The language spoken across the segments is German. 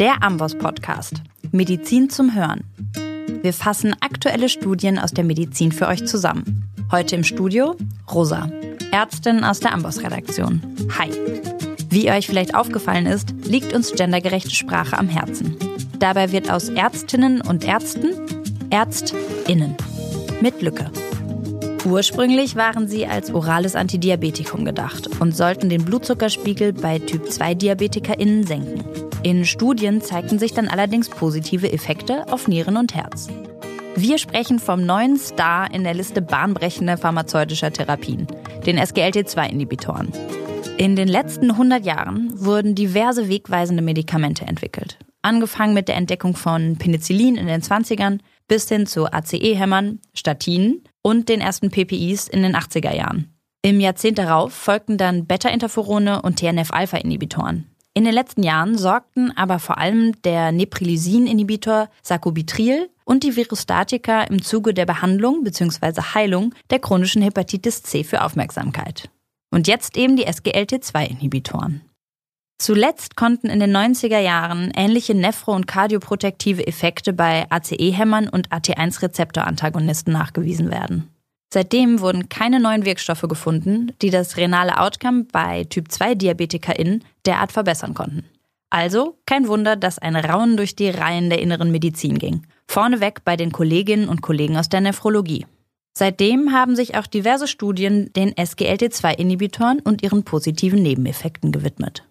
Der Amboss Podcast. Medizin zum Hören. Wir fassen aktuelle Studien aus der Medizin für euch zusammen. Heute im Studio Rosa, Ärztin aus der Amboss Redaktion. Hi. Wie euch vielleicht aufgefallen ist, liegt uns gendergerechte Sprache am Herzen. Dabei wird aus Ärztinnen und Ärzten Ärztinnen mit Lücke. Ursprünglich waren sie als orales Antidiabetikum gedacht und sollten den Blutzuckerspiegel bei Typ-2-DiabetikerInnen senken. In Studien zeigten sich dann allerdings positive Effekte auf Nieren und Herz. Wir sprechen vom neuen Star in der Liste bahnbrechender pharmazeutischer Therapien, den SGLT2-Inhibitoren. In den letzten 100 Jahren wurden diverse wegweisende Medikamente entwickelt. Angefangen mit der Entdeckung von Penicillin in den 20ern bis hin zu ACE-Hämmern, Statinen und den ersten PPIs in den 80er Jahren. Im Jahrzehnt darauf folgten dann Beta-Interferone und TNF-Alpha-Inhibitoren. In den letzten Jahren sorgten aber vor allem der Neprilysin-Inhibitor Sacubitril und die Virustatika im Zuge der Behandlung bzw. Heilung der chronischen Hepatitis C für Aufmerksamkeit. Und jetzt eben die SGLT2-Inhibitoren. Zuletzt konnten in den 90er Jahren ähnliche nephro- und kardioprotektive Effekte bei ACE-Hämmern und AT1-Rezeptor-Antagonisten nachgewiesen werden. Seitdem wurden keine neuen Wirkstoffe gefunden, die das renale Outcome bei Typ-2-DiabetikerInnen derart verbessern konnten. Also kein Wunder, dass ein Raunen durch die Reihen der inneren Medizin ging. Vorneweg bei den Kolleginnen und Kollegen aus der Nephrologie. Seitdem haben sich auch diverse Studien den SGLT2-Inhibitoren und ihren positiven Nebeneffekten gewidmet.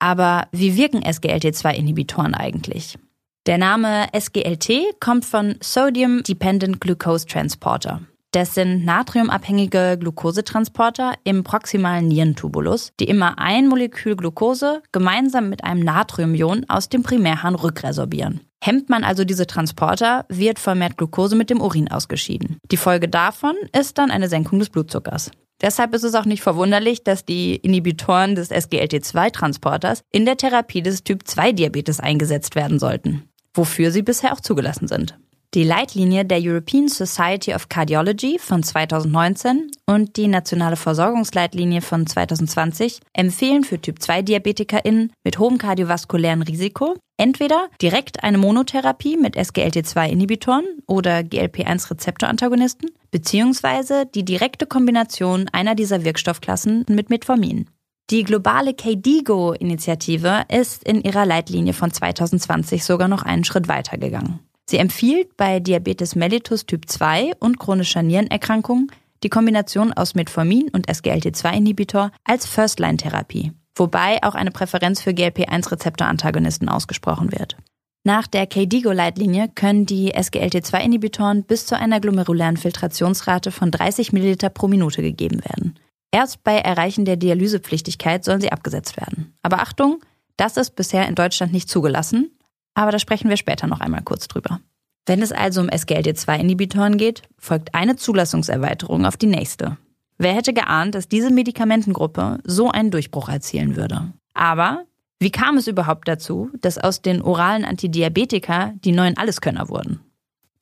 Aber wie wirken SGLT2-Inhibitoren eigentlich? Der Name SGLT kommt von Sodium Dependent Glucose Transporter. Das sind natriumabhängige Glukosetransporter im proximalen Nierentubulus, die immer ein Molekül Glucose gemeinsam mit einem Natriumion aus dem Primärhahn rückresorbieren. Hemmt man also diese Transporter, wird vermehrt Glucose mit dem Urin ausgeschieden. Die Folge davon ist dann eine Senkung des Blutzuckers. Deshalb ist es auch nicht verwunderlich, dass die Inhibitoren des SGLT2-Transporters in der Therapie des Typ-2-Diabetes eingesetzt werden sollten, wofür sie bisher auch zugelassen sind. Die Leitlinie der European Society of Cardiology von 2019 und die nationale Versorgungsleitlinie von 2020 empfehlen für Typ-2-DiabetikerInnen mit hohem kardiovaskulären Risiko entweder direkt eine Monotherapie mit SGLT2-Inhibitoren oder GLP-1-Rezeptorantagonisten beziehungsweise die direkte Kombination einer dieser Wirkstoffklassen mit Metformin. Die globale KDIGO-Initiative ist in ihrer Leitlinie von 2020 sogar noch einen Schritt weitergegangen. Sie empfiehlt bei Diabetes mellitus Typ 2 und chronischer Nierenerkrankung die Kombination aus Metformin und SGLT2-Inhibitor als First-Line-Therapie, wobei auch eine Präferenz für GLP-1-Rezeptorantagonisten ausgesprochen wird. Nach der KDIGO-Leitlinie können die SGLT2-Inhibitoren bis zu einer glomerulären Filtrationsrate von 30 ml pro Minute gegeben werden. Erst bei Erreichen der Dialysepflichtigkeit sollen sie abgesetzt werden. Aber Achtung, das ist bisher in Deutschland nicht zugelassen aber da sprechen wir später noch einmal kurz drüber. Wenn es also um SGLT2-Inhibitoren geht, folgt eine Zulassungserweiterung auf die nächste. Wer hätte geahnt, dass diese Medikamentengruppe so einen Durchbruch erzielen würde? Aber wie kam es überhaupt dazu, dass aus den oralen Antidiabetika die neuen Alleskönner wurden?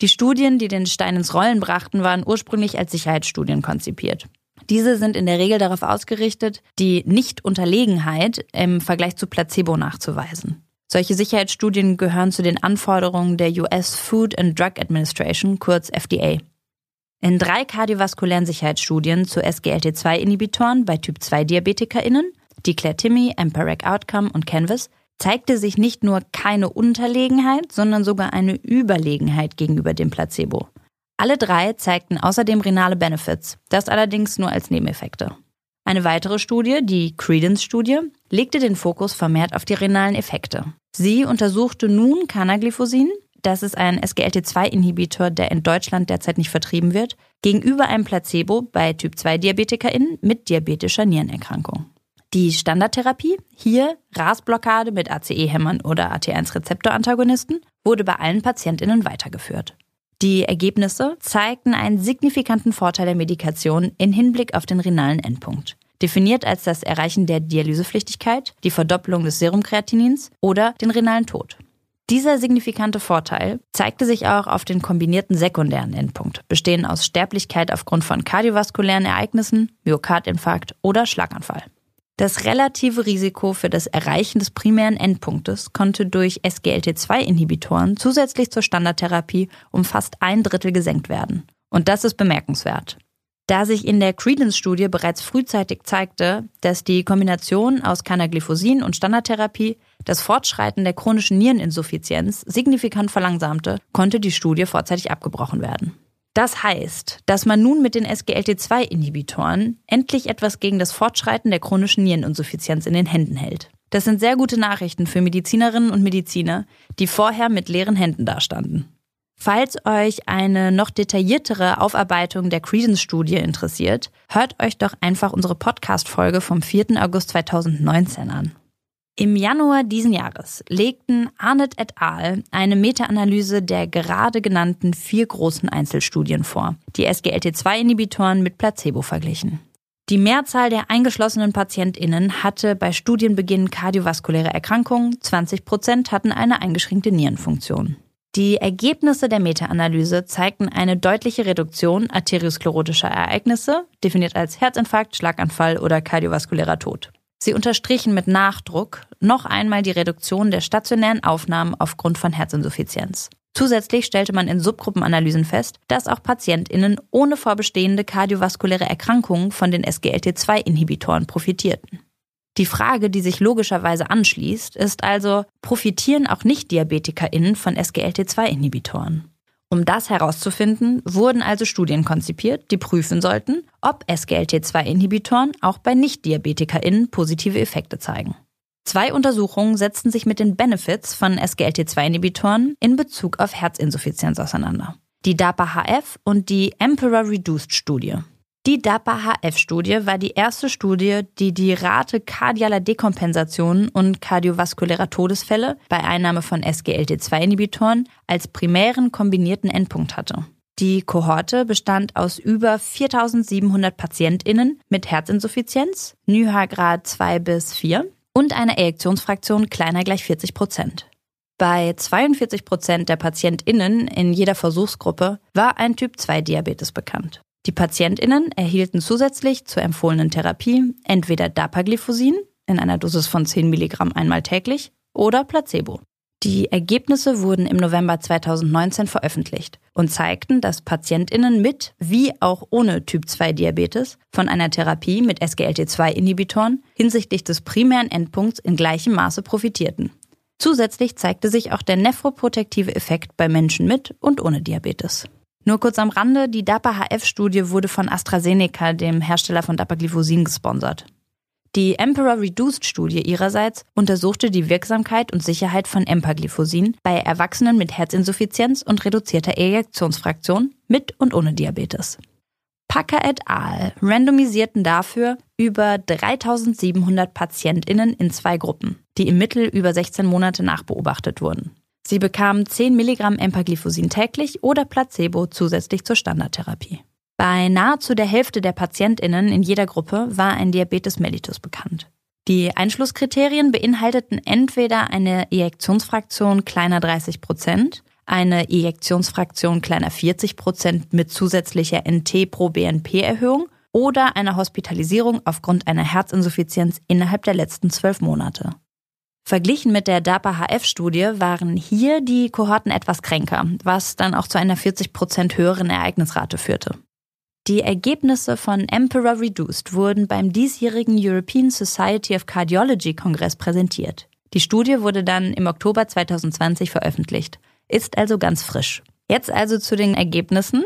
Die Studien, die den Stein ins Rollen brachten, waren ursprünglich als Sicherheitsstudien konzipiert. Diese sind in der Regel darauf ausgerichtet, die Nichtunterlegenheit im Vergleich zu Placebo nachzuweisen. Solche Sicherheitsstudien gehören zu den Anforderungen der US Food and Drug Administration, kurz FDA. In drei kardiovaskulären Sicherheitsstudien zu SGLT2-Inhibitoren bei Typ-2-DiabetikerInnen, die Clairtimi, Empiric Outcome und Canvas, zeigte sich nicht nur keine Unterlegenheit, sondern sogar eine Überlegenheit gegenüber dem Placebo. Alle drei zeigten außerdem renale Benefits, das allerdings nur als Nebeneffekte. Eine weitere Studie, die Credence-Studie, legte den Fokus vermehrt auf die renalen Effekte. Sie untersuchte nun Canaglifosin, das ist ein SGLT2-Inhibitor, der in Deutschland derzeit nicht vertrieben wird, gegenüber einem Placebo bei Typ-2-DiabetikerInnen mit diabetischer Nierenerkrankung. Die Standardtherapie, hier RAS-Blockade mit ACE-Hämmern oder AT1-Rezeptorantagonisten, wurde bei allen PatientInnen weitergeführt. Die Ergebnisse zeigten einen signifikanten Vorteil der Medikation in Hinblick auf den renalen Endpunkt definiert als das Erreichen der Dialysepflichtigkeit, die Verdoppelung des Serumkreatinins oder den renalen Tod. Dieser signifikante Vorteil zeigte sich auch auf den kombinierten sekundären Endpunkt, bestehend aus Sterblichkeit aufgrund von kardiovaskulären Ereignissen, Myokardinfarkt oder Schlaganfall. Das relative Risiko für das Erreichen des primären Endpunktes konnte durch SGLT2-Inhibitoren zusätzlich zur Standardtherapie um fast ein Drittel gesenkt werden. Und das ist bemerkenswert. Da sich in der Credence-Studie bereits frühzeitig zeigte, dass die Kombination aus Canagliphosin und Standardtherapie das Fortschreiten der chronischen Niereninsuffizienz signifikant verlangsamte, konnte die Studie vorzeitig abgebrochen werden. Das heißt, dass man nun mit den SGLT2-Inhibitoren endlich etwas gegen das Fortschreiten der chronischen Niereninsuffizienz in den Händen hält. Das sind sehr gute Nachrichten für Medizinerinnen und Mediziner, die vorher mit leeren Händen dastanden. Falls euch eine noch detailliertere Aufarbeitung der Credence-Studie interessiert, hört euch doch einfach unsere Podcast-Folge vom 4. August 2019 an. Im Januar diesen Jahres legten Arnett et al. eine Meta-Analyse der gerade genannten vier großen Einzelstudien vor, die SGLT2-Inhibitoren mit Placebo verglichen. Die Mehrzahl der eingeschlossenen PatientInnen hatte bei Studienbeginn kardiovaskuläre Erkrankungen, 20 Prozent hatten eine eingeschränkte Nierenfunktion. Die Ergebnisse der Meta-Analyse zeigten eine deutliche Reduktion arteriosklerotischer Ereignisse, definiert als Herzinfarkt, Schlaganfall oder kardiovaskulärer Tod. Sie unterstrichen mit Nachdruck noch einmal die Reduktion der stationären Aufnahmen aufgrund von Herzinsuffizienz. Zusätzlich stellte man in Subgruppenanalysen fest, dass auch PatientInnen ohne vorbestehende kardiovaskuläre Erkrankungen von den SGLT2-Inhibitoren profitierten. Die Frage, die sich logischerweise anschließt, ist also, profitieren auch Nicht-DiabetikerInnen von SGLT2-Inhibitoren? Um das herauszufinden, wurden also Studien konzipiert, die prüfen sollten, ob SGLT2-Inhibitoren auch bei Nicht-DiabetikerInnen positive Effekte zeigen. Zwei Untersuchungen setzten sich mit den Benefits von SGLT2-Inhibitoren in Bezug auf Herzinsuffizienz auseinander. Die DAPA-HF und die Emperor-Reduced-Studie. Die DAPA-HF-Studie war die erste Studie, die die Rate kardialer Dekompensation und kardiovaskulärer Todesfälle bei Einnahme von SGLT2-Inhibitoren als primären kombinierten Endpunkt hatte. Die Kohorte bestand aus über 4700 PatientInnen mit Herzinsuffizienz, NYHA-Grad 2 bis 4 und einer Ejektionsfraktion kleiner gleich 40 Prozent. Bei 42 Prozent der PatientInnen in jeder Versuchsgruppe war ein Typ-2-Diabetes bekannt. Die PatientInnen erhielten zusätzlich zur empfohlenen Therapie entweder Dapagliflosin in einer Dosis von 10 Milligramm einmal täglich oder Placebo. Die Ergebnisse wurden im November 2019 veröffentlicht und zeigten, dass PatientInnen mit wie auch ohne Typ-2-Diabetes von einer Therapie mit SGLT2-Inhibitoren hinsichtlich des primären Endpunkts in gleichem Maße profitierten. Zusätzlich zeigte sich auch der nephroprotektive Effekt bei Menschen mit und ohne Diabetes. Nur kurz am Rande, die DAPA-HF-Studie wurde von AstraZeneca, dem Hersteller von Dapagliflozin, gesponsert. Die Emperor Reduced-Studie ihrerseits untersuchte die Wirksamkeit und Sicherheit von Empagliflosin bei Erwachsenen mit Herzinsuffizienz und reduzierter Ejektionsfraktion mit und ohne Diabetes. Packer et al. randomisierten dafür über 3700 PatientInnen in zwei Gruppen, die im Mittel über 16 Monate nachbeobachtet wurden. Sie bekamen 10 Milligramm Empagliflosin täglich oder Placebo zusätzlich zur Standardtherapie. Bei nahezu der Hälfte der PatientInnen in jeder Gruppe war ein Diabetes mellitus bekannt. Die Einschlusskriterien beinhalteten entweder eine Ejektionsfraktion kleiner 30 Prozent, eine Ejektionsfraktion kleiner 40 Prozent mit zusätzlicher NT pro BNP-Erhöhung oder eine Hospitalisierung aufgrund einer Herzinsuffizienz innerhalb der letzten zwölf Monate. Verglichen mit der DAPA-HF-Studie waren hier die Kohorten etwas kränker, was dann auch zu einer 40 Prozent höheren Ereignisrate führte. Die Ergebnisse von Emperor Reduced wurden beim diesjährigen European Society of Cardiology Kongress präsentiert. Die Studie wurde dann im Oktober 2020 veröffentlicht, ist also ganz frisch. Jetzt also zu den Ergebnissen.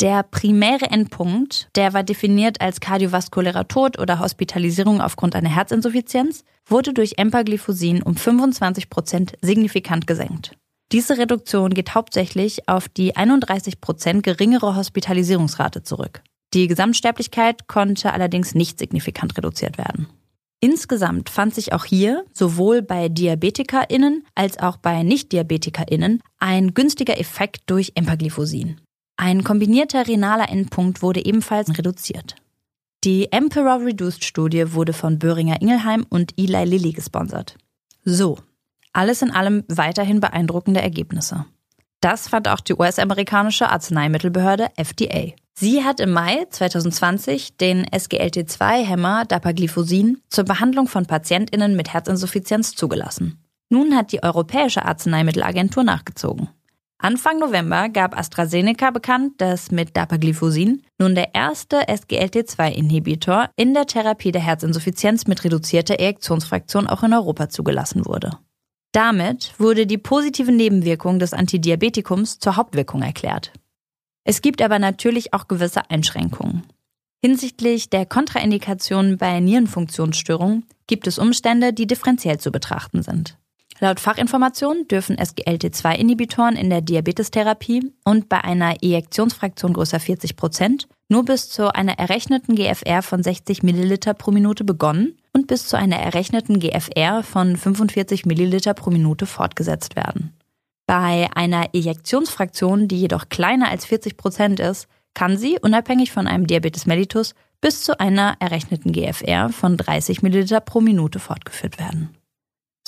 Der primäre Endpunkt, der war definiert als kardiovaskulärer Tod oder Hospitalisierung aufgrund einer Herzinsuffizienz, wurde durch Empagliflosin um 25 Prozent signifikant gesenkt. Diese Reduktion geht hauptsächlich auf die 31 Prozent geringere Hospitalisierungsrate zurück. Die Gesamtsterblichkeit konnte allerdings nicht signifikant reduziert werden. Insgesamt fand sich auch hier sowohl bei DiabetikerInnen als auch bei NichtdiabetikerInnen ein günstiger Effekt durch Empagliflosin. Ein kombinierter renaler Endpunkt wurde ebenfalls reduziert. Die Emperor Reduced Studie wurde von Böhringer Ingelheim und Eli Lilly gesponsert. So, alles in allem weiterhin beeindruckende Ergebnisse. Das fand auch die US-amerikanische Arzneimittelbehörde FDA. Sie hat im Mai 2020 den SGLT2-Hämmer Dapagliflosin zur Behandlung von PatientInnen mit Herzinsuffizienz zugelassen. Nun hat die Europäische Arzneimittelagentur nachgezogen. Anfang November gab AstraZeneca bekannt, dass mit Dapagliflosin nun der erste SGLT2-Inhibitor in der Therapie der Herzinsuffizienz mit reduzierter Erektionsfraktion auch in Europa zugelassen wurde. Damit wurde die positive Nebenwirkung des Antidiabetikums zur Hauptwirkung erklärt. Es gibt aber natürlich auch gewisse Einschränkungen. Hinsichtlich der Kontraindikationen bei Nierenfunktionsstörungen gibt es Umstände, die differenziell zu betrachten sind. Laut Fachinformation dürfen SGLT2-Inhibitoren in der Diabetestherapie und bei einer Ejektionsfraktion größer 40 Prozent nur bis zu einer errechneten GFR von 60 Milliliter pro Minute begonnen und bis zu einer errechneten GFR von 45 Milliliter pro Minute fortgesetzt werden. Bei einer Ejektionsfraktion, die jedoch kleiner als 40 Prozent ist, kann sie, unabhängig von einem Diabetes mellitus, bis zu einer errechneten GFR von 30 Milliliter pro Minute fortgeführt werden.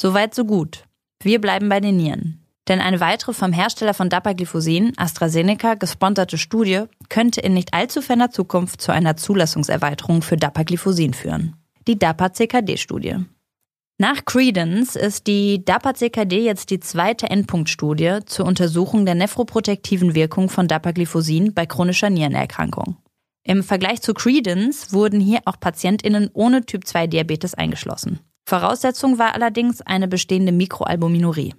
Soweit so gut. Wir bleiben bei den Nieren. Denn eine weitere vom Hersteller von Dapagliflosin, AstraZeneca, gesponserte Studie könnte in nicht allzu ferner Zukunft zu einer Zulassungserweiterung für Dapagliflosin führen. Die DAPA-CKD-Studie. Nach Credence ist die DAPA-CKD jetzt die zweite Endpunktstudie zur Untersuchung der nephroprotektiven Wirkung von Dapagliflosin bei chronischer Nierenerkrankung. Im Vergleich zu Credence wurden hier auch PatientInnen ohne Typ-2-Diabetes eingeschlossen. Voraussetzung war allerdings eine bestehende Mikroalbuminurie.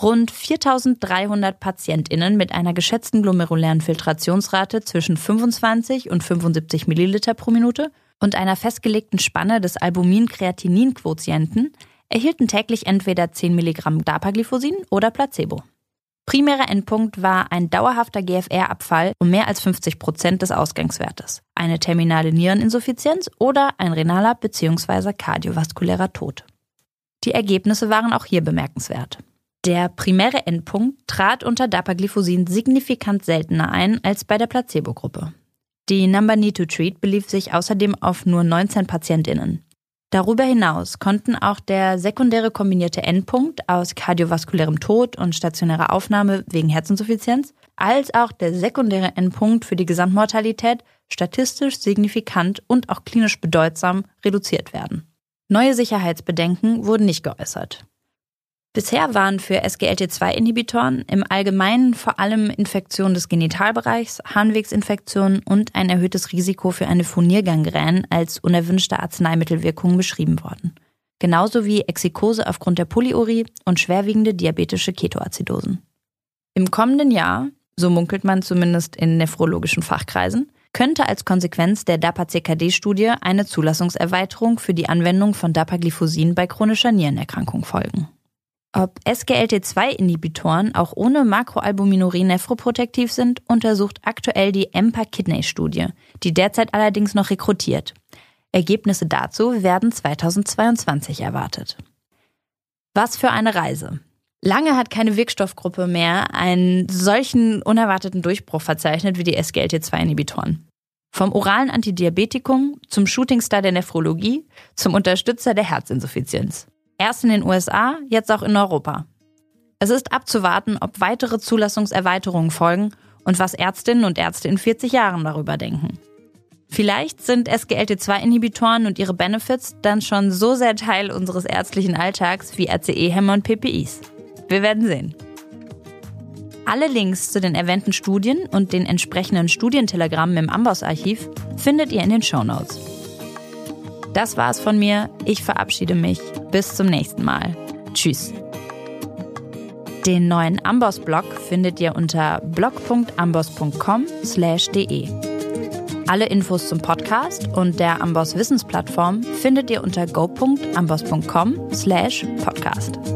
Rund 4300 PatientInnen mit einer geschätzten glomerulären Filtrationsrate zwischen 25 und 75 Milliliter pro Minute und einer festgelegten Spanne des Albumin-Kreatinin-Quotienten erhielten täglich entweder 10 Milligramm Dapagliflosin oder Placebo. Primärer Endpunkt war ein dauerhafter GFR-Abfall um mehr als 50 Prozent des Ausgangswertes, eine terminale Niereninsuffizienz oder ein renaler bzw. kardiovaskulärer Tod. Die Ergebnisse waren auch hier bemerkenswert. Der primäre Endpunkt trat unter Dapagliflosin signifikant seltener ein als bei der Placebo-Gruppe. Die Number Need to Treat belief sich außerdem auf nur 19 PatientInnen. Darüber hinaus konnten auch der sekundäre kombinierte Endpunkt aus kardiovaskulärem Tod und stationärer Aufnahme wegen Herzinsuffizienz als auch der sekundäre Endpunkt für die Gesamtmortalität statistisch signifikant und auch klinisch bedeutsam reduziert werden. Neue Sicherheitsbedenken wurden nicht geäußert. Bisher waren für SGLT2-Inhibitoren im Allgemeinen vor allem Infektionen des Genitalbereichs, Harnwegsinfektionen und ein erhöhtes Risiko für eine Furniergangrän als unerwünschte Arzneimittelwirkungen beschrieben worden. Genauso wie Exikose aufgrund der Polyurie und schwerwiegende diabetische Ketoazidosen. Im kommenden Jahr, so munkelt man zumindest in nephrologischen Fachkreisen, könnte als Konsequenz der DAPA-CKD-Studie eine Zulassungserweiterung für die Anwendung von Dapagliflosin bei chronischer Nierenerkrankung folgen. Ob SGLT2-Inhibitoren auch ohne Makroalbuminurie nephroprotektiv sind, untersucht aktuell die EMPA-Kidney-Studie, die derzeit allerdings noch rekrutiert. Ergebnisse dazu werden 2022 erwartet. Was für eine Reise. Lange hat keine Wirkstoffgruppe mehr einen solchen unerwarteten Durchbruch verzeichnet wie die SGLT2-Inhibitoren. Vom oralen Antidiabetikum zum Shootingstar der Nephrologie zum Unterstützer der Herzinsuffizienz. Erst in den USA, jetzt auch in Europa. Es ist abzuwarten, ob weitere Zulassungserweiterungen folgen und was Ärztinnen und Ärzte in 40 Jahren darüber denken. Vielleicht sind SGLT2-Inhibitoren und ihre Benefits dann schon so sehr Teil unseres ärztlichen Alltags wie RCE-Hämmer und PPIs. Wir werden sehen. Alle Links zu den erwähnten Studien und den entsprechenden Studientelegrammen im Amboss-Archiv findet ihr in den Show Notes. Das war's von mir. Ich verabschiede mich. Bis zum nächsten Mal. Tschüss. Den neuen Amboss-Blog findet ihr unter blog.amboss.com/de. Alle Infos zum Podcast und der Amboss Wissensplattform findet ihr unter go.amboss.com/podcast.